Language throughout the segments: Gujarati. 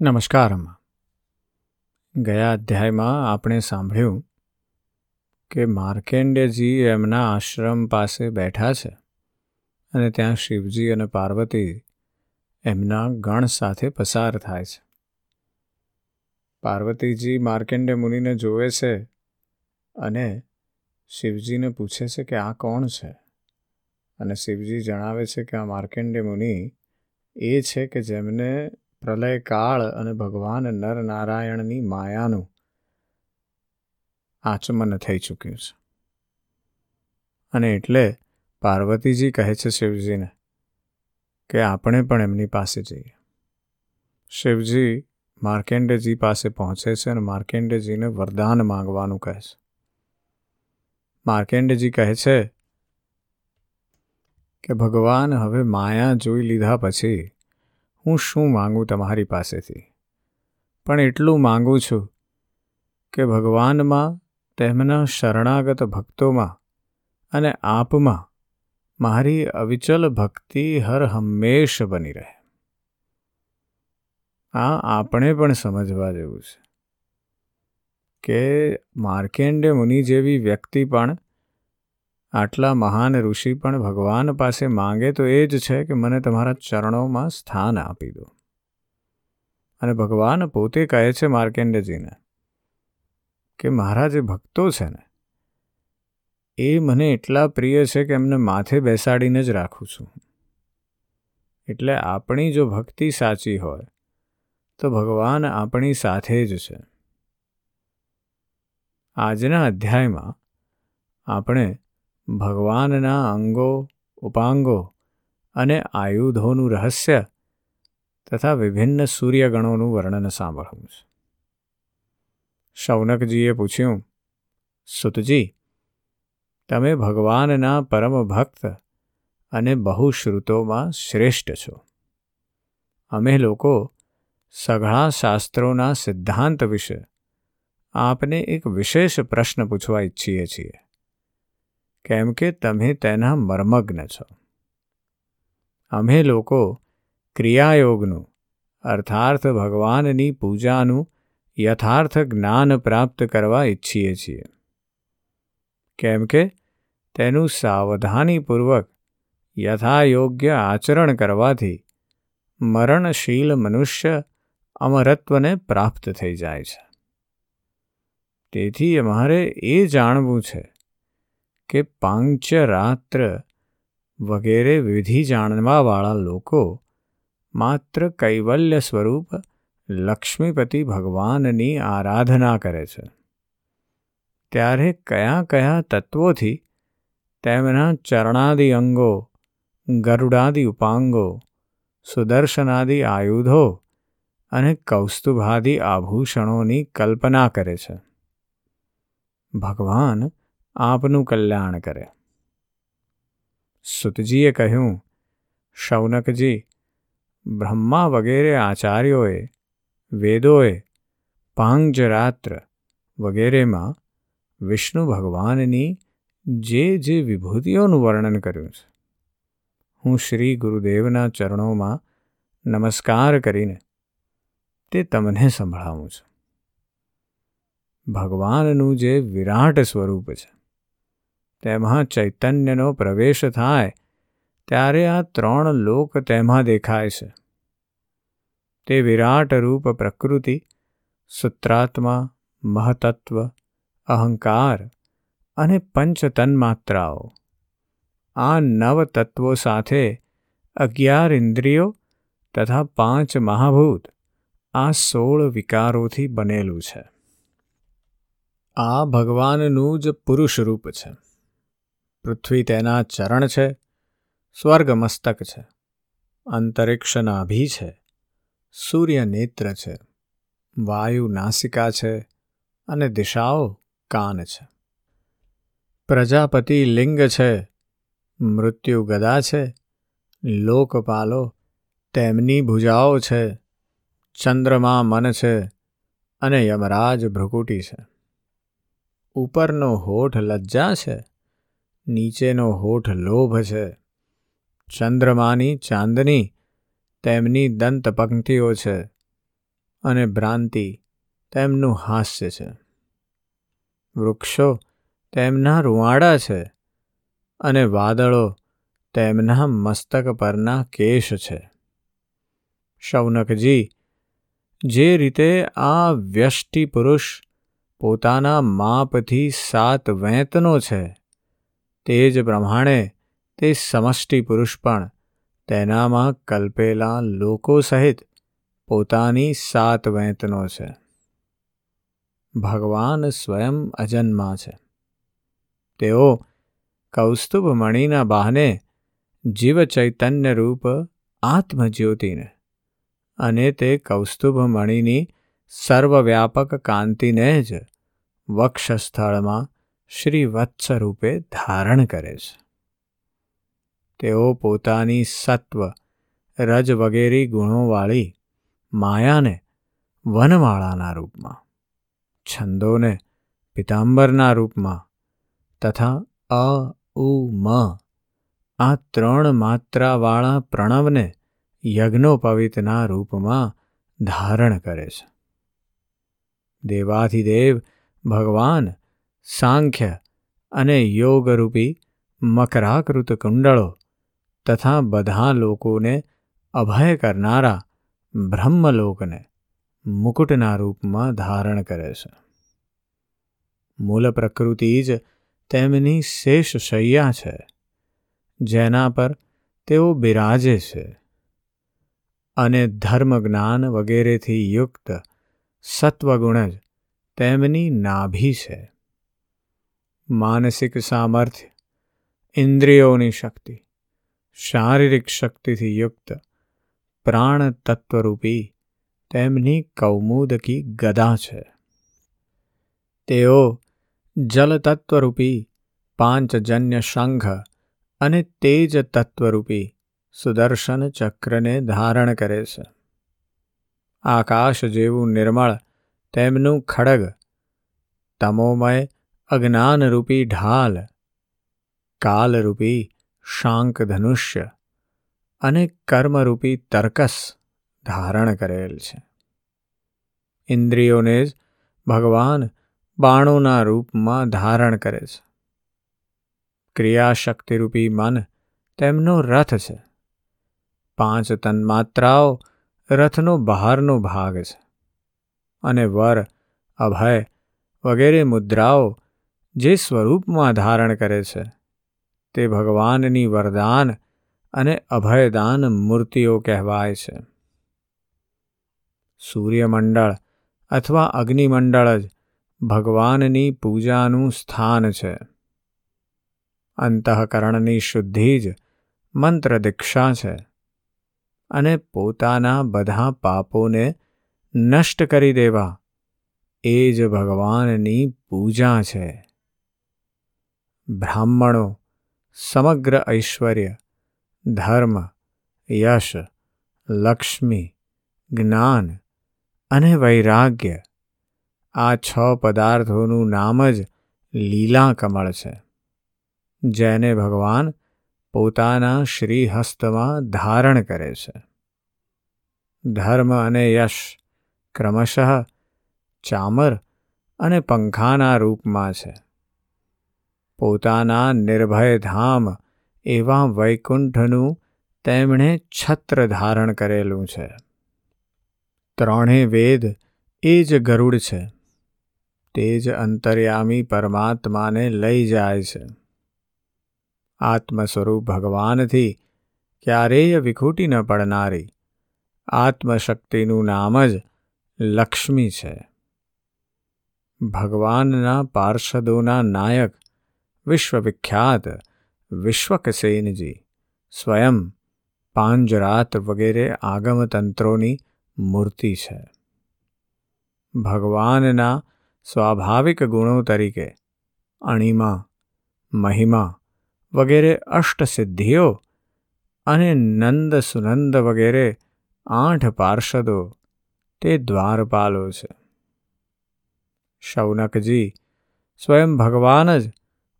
નમસ્કાર, અમ્મા. ગયા અધ્યાયમાં આપણે સાંભળ્યું કે માર્કેન્ડેજી એમના આશ્રમ પાસે બેઠા છે અને ત્યાં શિવજી અને પાર્વતી એમના ગણ સાથે પસાર થાય છે. પાર્વતીજી માર્કેન્ડે મુનિને જોવે છે અને શિવજીને પૂછે છે કે આ કોણ છે? અને શિવજી જણાવે છે કે આ માર્કેન્ડે મુનિ એ છે કે જેમને પ્રલય કાળ અને ભગવાન નરનારાયણની માયાનું આચમન થઈ ચૂક્યું છે. અને એટલે પાર્વતીજી કહે છે શિવજીને કે આપણે પણ એમની પાસે જઈએ. શિવજી માર્કેન્ડેજી પાસે પહોંચે છે અને માર્કેન્ડેજીને વરદાન માંગવાનું કહે છે. માર્કેન્ડેજી કહે છે કે ભગવાન હવે માયા જોઈ લીધા પછી હું શું માંગું તમારી પાસેથી? પણ એટલું માગું છું કે ભગવાનમાં, તેમના શરણાગત ભક્તોમાં અને આપમાં મારી અવિચલ ભક્તિ હર હંમેશ બની રહે. આ આપણે પણ સમજવા જેવું છે કે માર્કેન્ડે મુનિ જેવી વ્યક્તિ પણ આટલા મહાન ઋષિ પણ ભગવાન પાસે માંગે તો એ જ છે કે મને તમારા ચરણોમાં સ્થાન આપી દો. અને ભગવાન પોતે કહે છે માર્કેન્ડજીને કે મારા જે ભક્તો છે ને, એ મને એટલા પ્રિય છે કે એમને માથે બેસાડીને જ રાખું છું. એટલે આપણી જો ભક્તિ સાચી હોય, તો ભગવાન આપણી સાથે જ છે. આજના અધ્યાયમાં આપણે ભગવાનના અંગો, ઉપાંગો અને આયુધોનું રહસ્ય તથા વિભિન્ન સૂર્યગણોનું વર્ણન સાંભળવું છે. શૌનકજીએ પૂછ્યું, સુતજી, તમે ભગવાનના પરમ ભક્ત અને બહુશ્રુતોમાં શ્રેષ્ઠ છો. અમે લોકો સઘળા શાસ્ત્રોના સિદ્ધાંત વિશે આપને એક વિશેષ પ્રશ્ન પૂછવા ઈચ્છીએ છીએ. કેમ કે તમે તેના મર્મગ્ન છો. અમે લોકો ક્રિયાયોગનું, અર્થાર્થ ભગવાનની પૂજાનું યથાર્થ જ્ઞાન પ્રાપ્ત કરવા ઈચ્છીએ છીએ. કેમ કે તેનું સાવધાનીપૂર્વક યથાયોગ્ય આચરણ કરવાથી મરણશીલ મનુષ્ય અમરત્વને પ્રાપ્ત થઈ જાય છે. તેથી અમારે એ જાણવું છે કે પાંચરાત્ર વગેરે વિધિ જાણવાવાળા લોકો માત્ર કૈવલ્ય સ્વરૂપ લક્ષ્મીપતિ ભગવાનની આરાધના કરે છે. ત્યારે કયા કયા તત્વોથી તેમના ચરણાદિ અંગો, ગરુડાદિ ઉપાંગો, સુદર્શનાદિ આયુધો અને કૌસ્તુભાદિ આભૂષણોની કલ્પના કરે છે. ભગવાન આપનું કલ્યાણ કરે. સુતજીએ કહ્યું, શૌનકજી, બ્રહ્મા વગેરે આચાર્યોએ, વેદોએ, પાંગજરાત્ર વગેરેમાં વિષ્ણુ ભગવાનની જે જે વિભૂતિઓનું વર્ણન કર્યું છે, હું શ્રી ગુરુદેવના ચરણોમાં નમસ્કાર કરીને તે તમને સંભળાવું છું. ભગવાનનું જે વિરાટ સ્વરૂપ છે તેમાં ચૈતન્યનો પ્રવેશ થાય, ત્યારે આ ત્રણ લોક તેમાં દેખાય છે. તે વિરાટ રૂપ પ્રકૃતિ, સૂત્રાત્મા, મહતત્વ, અહંકાર અને પંચતન્માત્રાઓ. આ નવ તત્વો સાથે અગિયાર ઇન્દ્રિયો તથા પાંચ મહાભૂત આ સોળ વિકારોથી બનેલું છે. આ ભગવાનનું જ પુરુષ રૂપ છે. પૃથ્વી તેના ચરણ છે, સ્વર્ગ મસ્તક છે અંતરિક્ષના અભી છે, સૂર્ય નેત્ર છે, વાયુ નાસિકા છે અને દિશાઓ કાન છે. પ્રજાપતિ લિંગ છે, મૃત્યુ ગદા છે, લોકપાલો તેમની ભુજાઓ છે, ચંદ્રમા મન છે અને યમરાજ ભ્રુકુટી છે. ઉપરનો હોઠ લજ્જા છે નીચેનો હોઠ લોભ છે. ચંદ્રમાની ચાંદની તેમની દંત પંક્તિઓ છે અને ભ્રાંતિ તેમનું હાસ્ય છે. વૃક્ષો તેમના રૂવાડા છે અને વાદળો તેમના મસ્તક પરના કેશ છે. શૌનકજી, જે રીતે આ વ્યષ્ટિ પુરુષ પોતાના માપથી સાત વેંતનો છે તે જ પ્રમાણે તે સમષ્ટિ પુરુષ પણ, તેનામાં કલ્પેલા લોકો સહિત પોતાની સાત વેંતનો છે. ભગવાન સ્વયં અજન્મા છે. તેઓ કૌસ્તુભ મણિના બહાને જીવ ચૈતન્ય રૂપ આત્મજ્યોતિને અને તે કૌસ્તુભ મણિની સર્વવ્યાપક કાંતિને જ વક્ષસ્થળમાં શ્રી વત્સ રૂપે ધારણ કરે છે. તેઓ પોતાની સત્વ, રજ વગેરે ગુણોવાળી માયાને વનમાળાના રૂપમાં, છંદોને પિતાંબરના રૂપમાં તથા અ, ઉ, મ આ ત્રણ માત્રાવાળા પ્રણવને યજ્ઞોપવિતના રૂપમાં ધારણ કરે છે. દેવાધિદેવ ભગવાન સાંખ્ય અને યોગરૂપી મકરાકૃત કુંડળો તથા બધા લોકોને અભય કરનારા બ્રહ્મલોકને મુકુટના રૂપમાં ધારણ કરે છે. મૂળ પ્રકૃતિ જ તેમની શેષ શૈયા છે, જેના પર તેઓ બિરાજે છે અને ધર્મ જ્ઞાન વગેરેથી યુક્ત સત્વગુણ જ તેમની નાભી છે. માનસિક સામર્થ્ય, ઇન્દ્રિયોની શક્તિ, શારીરિક શક્તિથી યુક્ત પ્રાણ તત્વરૂપી તેમની કૌમુદકી ગદા છે. તેઓ જલતત્વરૂપી, પાંચજન્ય શંખ અને તેજ તત્વરૂપી સુદર્શન ચક્રને ધારણ કરે છે. આકાશ જેવું નિર્મળ તેમનું ખડગ, તમોમય અજ્ઞાનરૂપી ઢાલ કાલરૂપી શાંક ધનુષ્ય અને કર્મરૂપી તર્કસ ધારણ કરેલ છે. ઇન્દ્રિયોને જ ભગવાન બાણોના રૂપમાં ધારણ કરે છે. ક્રિયાશક્તિરૂપી મન તેમનો રથ છે. પાંચ તન્માત્રાઓ રથનો બહારનો ભાગ છે. અને વર, અભય વગેરે મુદ્રાઓ જે સ્વરૂપમાં ધારણ કરે છે, તે ભગવાનની વરદાન અને અભયદાન મૂર્તિઓ કહેવાય છે. સૂર્યમંડળ અથવા અગ્નિમંડળ જ ભગવાનની પૂજાનું સ્થાન છે. અંતઃકરણની શુદ્ધિ જ મંત્ર દીક્ષા છે અને પોતાના બધા પાપોને નષ્ટ કરી દેવા એ જ ભગવાનની પૂજા છે. બ્રાહ્મણો, સમગ્ર ઐશ્વર્ય, ધર્મ, યશ, લક્ષ્મી, જ્ઞાન અને વૈરાગ્ય આ છ પદાર્થોનું નામ જ લીલા કમળ છે. જેને ભગવાન પોતાના શ્રીહસ્તમાં ધારણ કરે છે. ધર્મ અને યશ ક્રમશઃ ચામર અને પંખાના રૂપમાં છે. પોતાના નિર્ભય ધામ એવા વૈકુંઠનું તેમણે છત્ર ધારણ કરેલું છે. ત્રણે વેદ એ જ ગરુડ છે. તે જ અંતર્યામી પરમાત્માને લઈ જાય છે. આત્મસ્વરૂપ ભગવાનથી ક્યારેય વિખૂટી ન પડનારી આત્મશક્તિનું નામ જ લક્ષ્મી છે. ભગવાનના પાર્ષદોના નાયક વિશ્વવિખ્યાત વિશ્વકસેનજી સ્વયં પાંજરાત વગેરે આગમતંત્રોની મૂર્તિ છે ભગવાનના સ્વાભાવિક ગુણો તરીકે અણિમા મહિમા વગેરે અષ્ટસિદ્ધિઓ અને નંદ સુનંદ વગેરે આઠ પાર્ષદો તે દ્વારપાલો છે શૌનકજી સ્વયં ભગવાન જ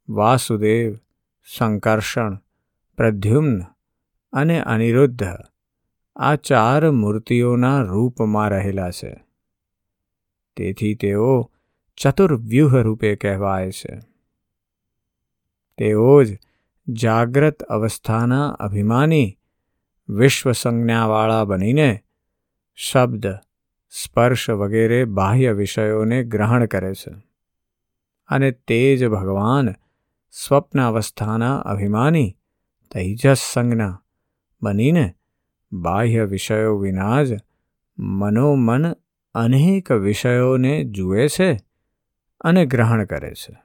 વાસુદેવ સંકર્ષણ પ્રદ્યુમ્ન અને અનિરુદ્ધ આ ચાર મૂર્તિઓના રૂપમાં રહેલા છે. તેથી તેઓ ચતુર્વ્યૂહ રૂપે કહેવાય છે. તેઓ જ જાગ્રત અવસ્થાના અભિમાની વિશ્વ સંજ્ઞાવાળા બનીને શબ્દ, સ્પર્શ વગેરે બાહ્ય વિષયોને ગ્રહણ કરે છે. અને તે જ ભગવાન સ્વપ્ન અવસ્થાના અભિમાની તૈજસ સંજ્ઞા બનીને બાહ્ય વિષયો વિના જ મનોમન અનેક વિષયોને જુએ છે અને ગ્રહણ કરે છે.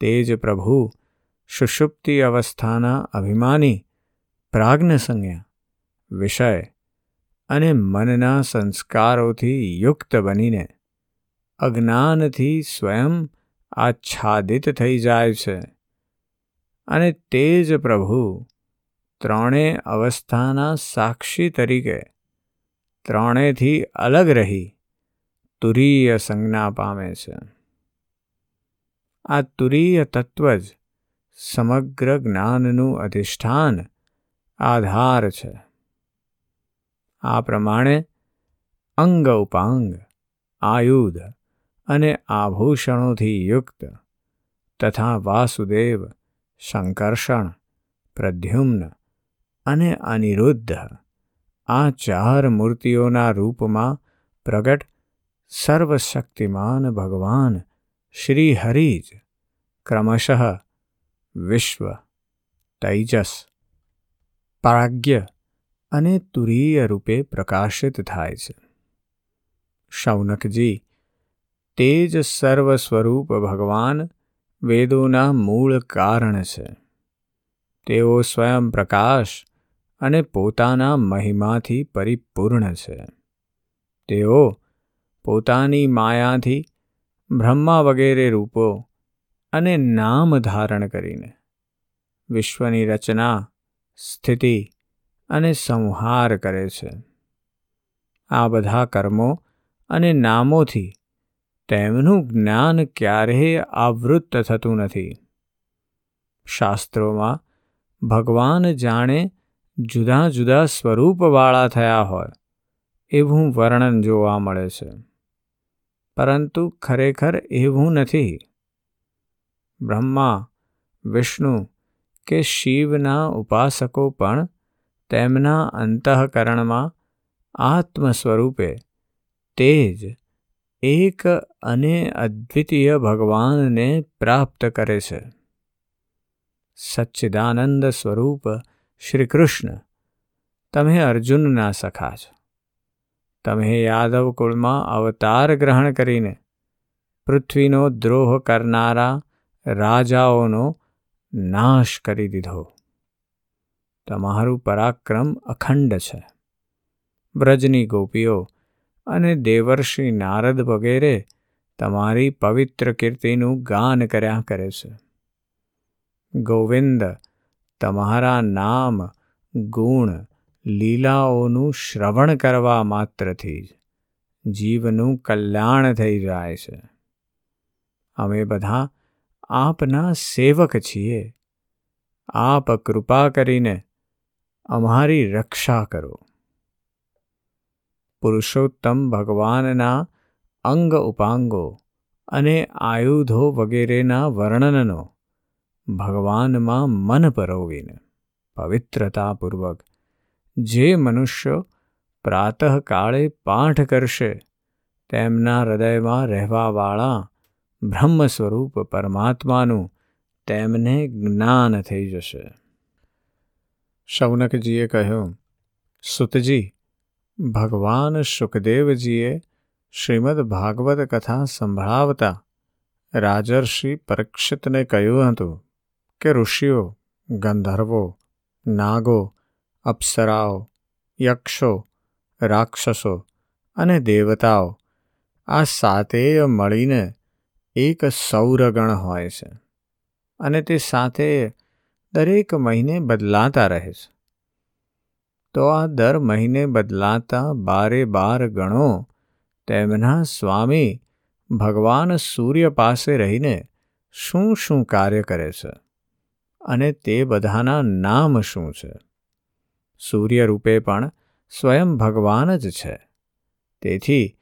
તે જ પ્રભુ સુષુપ્તિ અવસ્થાના અભિમાની, પ્રાજ્ઞ સંજ્ઞા વિષય અને મનના સંસ્કારોથી યુક્ત બનીને અજ્ઞાનથી સ્વયં આચ્છાદિત થઈ જાય છે. અને તે જ પ્રભુ ત્રણે અવસ્થાના સાક્ષી તરીકે ત્રણેથી અલગ રહી તુરીય સંજ્ઞા પામે છે. આ તુરીય તત્વ જ સમગ્ર જ્ઞાનનું અધિષ્ઠાન આધાર છે. આ પ્રમાણે અંગ ઉપાંગ, આયુધ અને આભૂષણોથી યુક્ત. તથા વાસુદેવ, શંકર્ષણ, પ્રદ્યુમ્ન અને અનિરુદ્ધ આ ચાર મૂર્તિઓના રૂપમાં પ્રગટ સર્વશક્તિમાન ભગવાન શ્રી હરિજ ક્રમશઃ વિશ્વ, તૈજસ પ્રાગ્ય અને તુરીય રૂપે પ્રકાશિત થાય છે. શૌનકજી તે જ સર્વ સ્વરૂપ ભગવાન વેદોના મૂળ કારણ છે. તેઓ સ્વયં પ્રકાશ અને પોતાના મહિમાથી પરિપૂર્ણ છે. તેઓ પોતાની માયાથી બ્રહ્મા વગેરે રૂપો અને નામ ધારણ કરીને વિશ્વની રચના, સ્થિતિ અને સંહાર કરે છે. આ બધા કર્મો અને નામોથી તેમનું જ્ઞાન ક્યારેય આવૃત્ત થતું નથી. શાસ્ત્રોમાં ભગવાન જાણે જુદા જુદા સ્વરૂપવાળા થયા હોય એવું વર્ણન જોવા મળે છે. પરંતુ ખરેખર એવું નથી. બ્રહ્મા, વિષ્ણુ કે શિવના ઉપાસકો પણ તેમના અંતઃકરણમાં આત્મ સ્વરૂપે તે જ એક અને અદ્વિતીય ભગવાનને પ્રાપ્ત કરે છે. સચ્ચિદાનંદ સ્વરૂપ શ્રી કૃષ્ણ, તમે અર્જુનના સખા છો. તમે યાદવ કુળમાં અવતાર ગ્રહણ કરીને પૃથ્વીનો દ્રોહ કરનારા રાજાઓનો નાશ કરી દીધો. તમારું પરાક્રમ અખંડ છે. બ્રજની ગોપીઓ અને દેવર્ષિ નારદ વગેરે તમારી પવિત્ર કીર્તિનું ગાન કર્યા કરે છે. ગોવિંદ, તમારા નામ, ગુણ, લીલાઓનું શ્રવણ કરવા માત્રથી જ જીવનું કલ્યાણ થઈ જાય છે. અમે બધા આપના સેવક છીએ. આપ કૃપા કરીને અમારી રક્ષા કરો. પુરુષોત્તમ ભગવાનના અંગ ઉપાંગો અને આયુધો વગેરેના વર્ણનનો ભગવાનમાં મન પરોવીને પવિત્રતાપૂર્વક જે મનુષ્ય પ્રાતઃકાળે પાઠ કરશે, તેમના હૃદયમાં રહેવાવાળા બ્રહ્મ સ્વરૂપ પરમાત્માનું તેમને જ્ઞાન થઈ જશે. શૌનકજીએ કહ્યું, સુતજી ભગવાન શુકદેવજીએ શ્રીમદ ભાગવત કથા સંભળાવતા રાજર્ષિ પરીક્ષિતને કહ્યું હતું કે ઋષિઓ, ગંધર્વો, નાગો, અપ્સરાઓ, યક્ષો, રાક્ષસો અને દેવતાઓ આ સાતેય મળીને એક સૌરગણ હોય છે અને તે સાથે દરેક મહિને બદલાતા રહે છે. તો આ દર મહિને બદલાતા બારે બાર ગણો. તેમના સ્વામી ભગવાન સૂર્ય પાસે રહીને શું શું કાર્ય કરે છે અને તે બધાના નામ શું છે? સૂર્ય રૂપે પણ સ્વયં ભગવાન જ છે. તેથી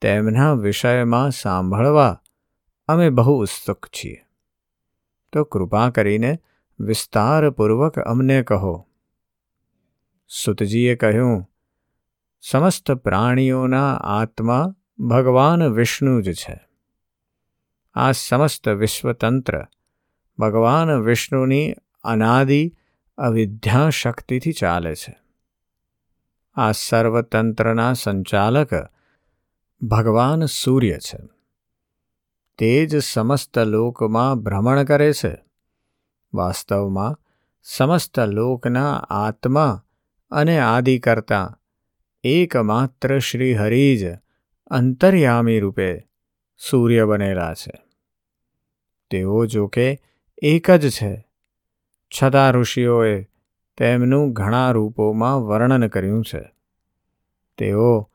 તેમના વિષયમાં સાંભળવા અમે બહુ ઉત્સુક છીએ. તો કૃપા કરીને વિસ્તારપૂર્વક અમને કહો. સુતજીએ કહ્યું, સમસ્ત પ્રાણીઓના આત્મા ભગવાન વિષ્ણુ જ છે. આ સમસ્ત વિશ્વતંત્ર ભગવાન વિષ્ણુની અનાદિ અવિદ્યા શક્તિથી ચાલે છે. આ સર્વતંત્રના સંચાલક ભગવાન સૂર્ય છે. તે જ સમસ્ત લોકમાં ભ્રમણ કરે છે. વાસ્તવમાં સમસ્ત લોકના આત્મા અને આદિ કરતા. એકમાત્ર શ્રી હરિ જ અંતર્યામી રૂપે સૂર્ય બનેલા છે. તેઓ જોકે એક જ છે. છતાં ઋષિઓએ તેમનું ઘણા રૂપોમાં વર્ણન કર્યું છે. તેઓ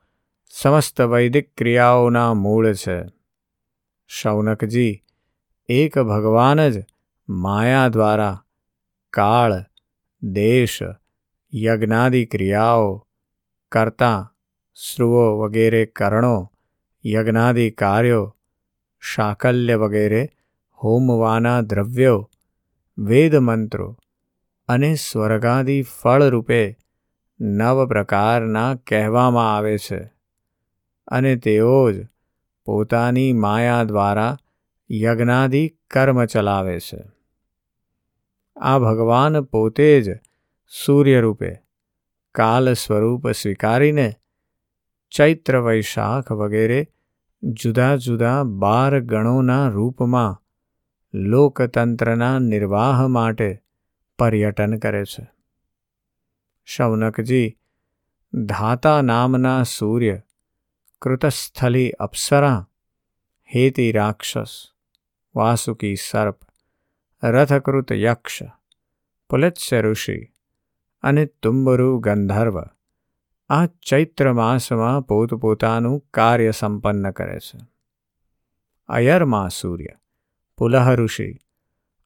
સમસ્ત વૈદિક ક્રિયાઓના મૂળ છે. શૌનકજી એક ભગવાન જ માયા દ્વારા કાળ, દેશ યજ્ઞાદિ ક્રિયાઓ કરતા શ્રુવો વગેરે કરણો યજ્ઞાદિ કાર્યો શાકલ્ય વગેરે, હોમવાના દ્રવ્યો વેદ મંત્રો અને સ્વર્ગાદિ ફળરૂપે નવ પ્રકારના કહેવામાં આવે છે. અને તેઓ જ પોતાની માયા દ્વારા યજ્ઞાદિ કર્મ ચલાવે છે. આ ભગવાન પોતે જ સૂર્યરૂપે કાલ સ્વરૂપ સ્વીકારીને ચૈત્ર વૈશાખ વગેરે જુદા જુદા બાર ગણોના રૂપમાં લોકતંત્રના નિર્વાહ માટે પર્યટન કરે છે. શૌનકજી ધાતા નામના સૂર્ય કૃતસ્થલી અપ્સરા હેતી રાક્ષસ વાસુકી સર્પ રથકૃત યક્ષ પુલત્સ્ય ઋષિ અને તુંબરુ ગંધર્વ આ ચૈત્ર માસમાં પોતપોતાનું કાર્ય સંપન્ન કરે છે. અયરમાં સૂર્ય, પુલહ ઋષિ,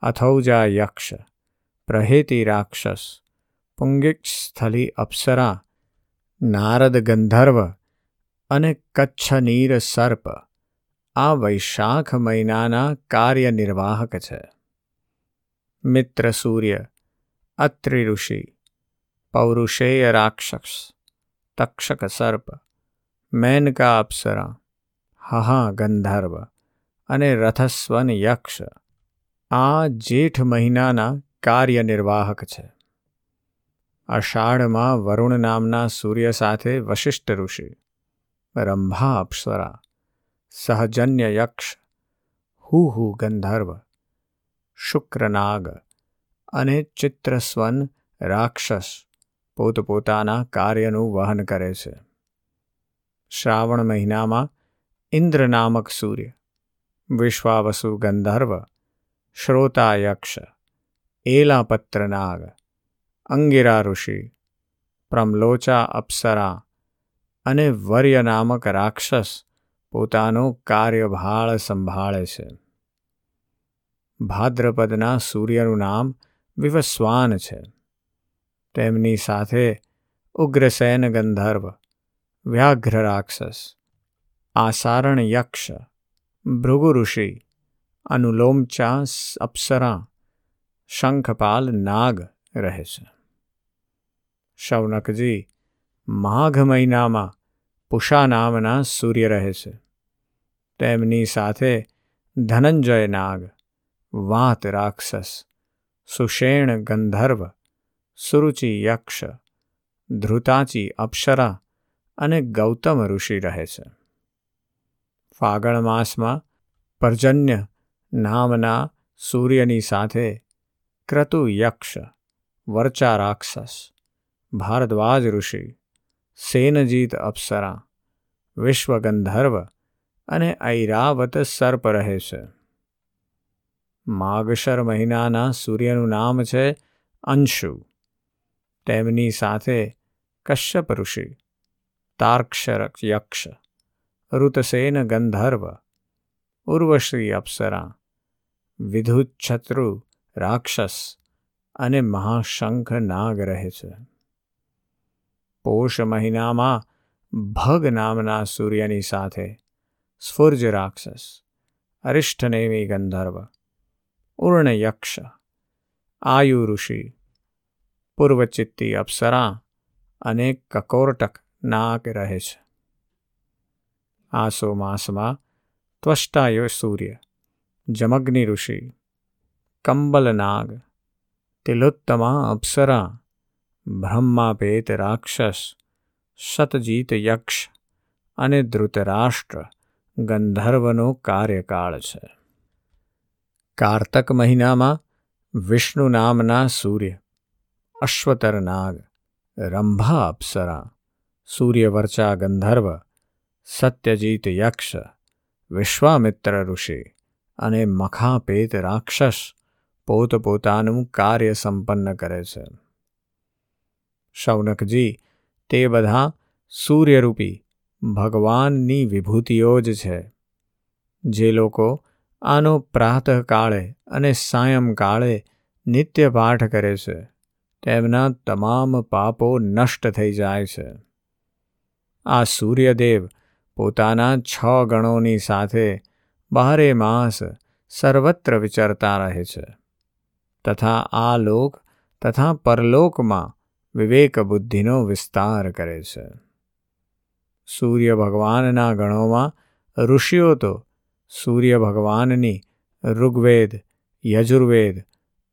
અથૌજા યક્ષ, પ્રહેતિ રાક્ષસ પુંગિક્ષસ્થલી અપ્સરા, નારદ ગંધર્વ અને કચ્છનીર સર્પ આ વૈશાખ મહિનાના કાર્યનિર્વાહક છે. મિત્ર સૂર્ય, અત્રિ ઋષિ પૌરુષેય રાક્ષસ તક્ષક સર્પ મેનકા અપ્સરા હહા ગંધર્વ અને રથસ્વન યક્ષ આ જેઠ મહિનાના કાર્યનિર્વાહક છે અષાઢમાં વરુણ નામના સૂર્ય સાથે વશિષ્ઠ ઋષિ રંભા અપ્સરા સહજન્ય યક્ષ હુ હુ ગંધર્વ શુક્રનાગ અને ચિત્રસ્વન રાક્ષસ પોતપોતાના કાર્યનું વહન કરે છે. શ્રાવણ મહિનામાં ઇન્દ્ર નામક સૂર્ય, વિશ્વાવસુ ગંધર્વ, શ્રોતાયક્ષ, એલાપત્રનાગ, અંગિરા ઋષિ, પ્રમલોચા અપ્સરા અને વર્ય નામક રાક્ષસ પોતાનો કાર્યભાળ સંભાળે છે. ભાદ્રપદના સૂર્યનું નામ વિવસ્વાન છે. તેમની સાથે ઉગ્રસેન ગંધર્વ, વ્યાઘ્ર રાક્ષસ, આસારણ યક્ષ, ભૃગુ ઋષિ અનુલોમચા અપ્સરા, શંખપાલ નાગ રહે છે શૌનકજી માઘ મહિનામાં પુષા નામના સૂર્ય રહે છે તેમની સાથે ધનંજય નાગ, વાત રાક્ષસ, સુષેણ ગંધર્વ સુરુચિ યક્ષ, ધ્રુતાચી અપ્સરા અને ગૌતમ ઋષિ રહે છે. ફાગણ માસમાં પર્જન્ય નામના સૂર્યની સાથે ક્રતુ યક્ષ, વર્ચા રાક્ષસ, ભારદ્વાજ ઋષિ, સેનજીત અપ્સરા, વિશ્વગંધર્વ અને ઐરાવત સર્પ રહે છે. માગશર મહિનાના સૂર્યનું નામ છે અંશુ. તેમની સાથે કશ્યપ ઋષિ તાર્ક્ષર યક્ષ, ઋતસેન ગંધર્વ ઉર્વશ્રી અપ્સરા વિધુચ્છત્રુ રાક્ષસ અને મહાશંખ નાગ રહે છે. પોષ મહિનામાં ભગ નામના સૂર્યની સાથે સ્ફુર્જ રાક્ષસ, અરિષ્ઠનેમી ગંધર્વ ઉર્ણયક્ષ આયુ ઋષિ પૂર્વચિત્તી અપ્સરા અને કકોરટક નાગ રહે છે. આસો માસમાં ત્વષ્ટાયો સૂર્ય, જમગ્નિ ઋષિ કંબલનાગ તિલોત્તમા અપ્સરા બ્રહ્માભેત રાક્ષસ શતજીત યક્ષ અને ધૃતરાષ્ટ્ર ગંધર્વનો કાર્યકાળ છે. કારતક મહિનામાં વિષ્ણુ નામના સૂર્ય અશ્વતર નાગ રંભા અપ્સરા સૂર્યવર્ચા ગંધર્વ સત્યજીત યક્ષ વિશ્વામિત્ર ઋષિ અને મખાપેત રાક્ષસ પોતપોતાનું કાર્ય સંપન્ન કરે છે શૌનકજી તે બધા સૂર્યરૂપી ભગવાનની વિભૂતિઓ જ છે જે લોકો આનો પ્રાતઃકાળે અને સાયંકાળે નિત્ય પાઠ કરે છે તેમના તમામ પાપો નષ્ટ થઈ જાય છે. આ સૂર્યદેવ પોતાના છ ગણોની સાથે બારે માસ સર્વત્ર વિચરતા રહે છે. તથા આ લોક તથા પરલોકમાં વિવેક બુદ્ધિનો વિસ્તાર કરે છે. સૂર્ય ભગવાનના ગણોમાં ઋષિઓ તો સૂર્ય ભગવાનની ઋગ્વેદ, યજુર્વેદ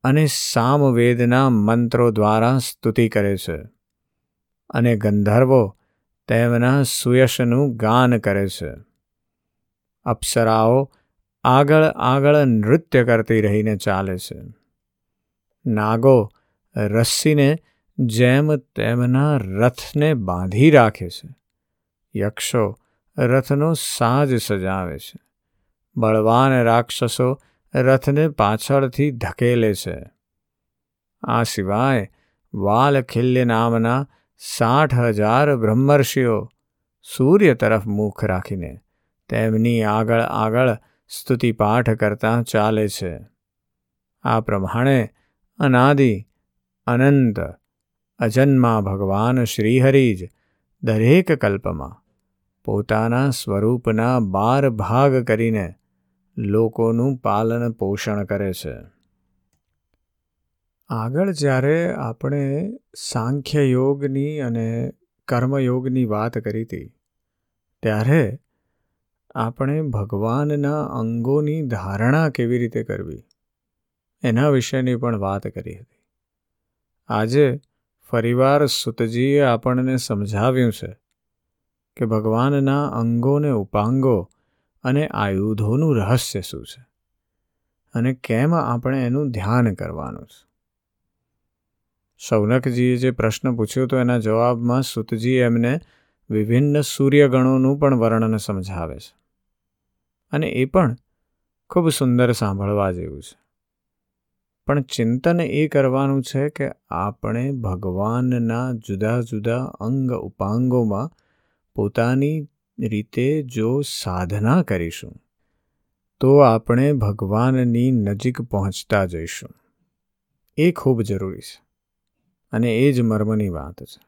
અને સામવેદના મંત્રો દ્વારા સ્તુતિ કરે છે અને ગંધર્વો તેમના સુયશનું ગાન કરે છે. અપ્સરાઓ આગળ આગળ નૃત્ય કરતી રહીને ચાલે છે. નાગો રસ્સીને જેમ તેમના રથને બાંધી રાખે છે. યક્ષો રથનો સાજ સજાવે છે. બળવાન રાક્ષસો રથને પાછળથી ધકેલે છે. આ સિવાય વાલખિલ્ય નામના સાઠ હજાર બ્રહ્મર્ષિઓ સૂર્ય તરફ મુખ રાખીને તેમની આગળ આગળ સ્તુતિપાઠ કરતા ચાલે છે. આ પ્રમાણે અનાદિ, અનંત, અજન્મા ભગવાન શ્રીહરિ જ દરેક કલ્પમાં પોતાના સ્વરૂપના બાર ભાગ કરીને લોકોનું પાલન પોષણ કરે છે. આગળ જ્યારે આપણે સાંખ્ય યોગની અને કર્મયોગની વાત કરી હતી, ત્યારે આપણે ભગવાનના અંગોની ધારણા કેવી રીતે કરવી, એના વિશેની પણ વાત કરી હતી. આજે ફરીવાર સુતજીએ આપણને સમજાવ્યું છે કે ભગવાનના અંગોને ઉપાંગો અને આયુધોનું રહસ્ય શું છે? અને કેમ આપણે એનું ધ્યાન કરવાનું છે? શૌનકજીએ જે પ્રશ્ન પૂછ્યો તો એના જવાબમાં સુતજી એમને વિભિન્ન સૂર્યગણોનું પણ વર્ણન સમજાવે છે. અને એ પણ ખૂબ સુંદર સાંભળવા જેવું છે. પણ ચિંતન એ કરવાનું છે કે આપણે ભગવાનના જુદા જુદા અંગ ઉપાંગોમાં પોતાની રીતે જો સાધના કરીશું, તો આપણે ભગવાનની નજીક પહોંચતા જઈશું. એ ખૂબ જરૂરી છે અને એ જ મર્મની વાત છે.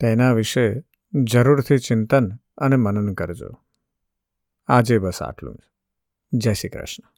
તેના વિશે જરૂરથી ચિંતન અને મનન કરજો. આજે બસ આટલું જય શ્રી કૃષ્ણ.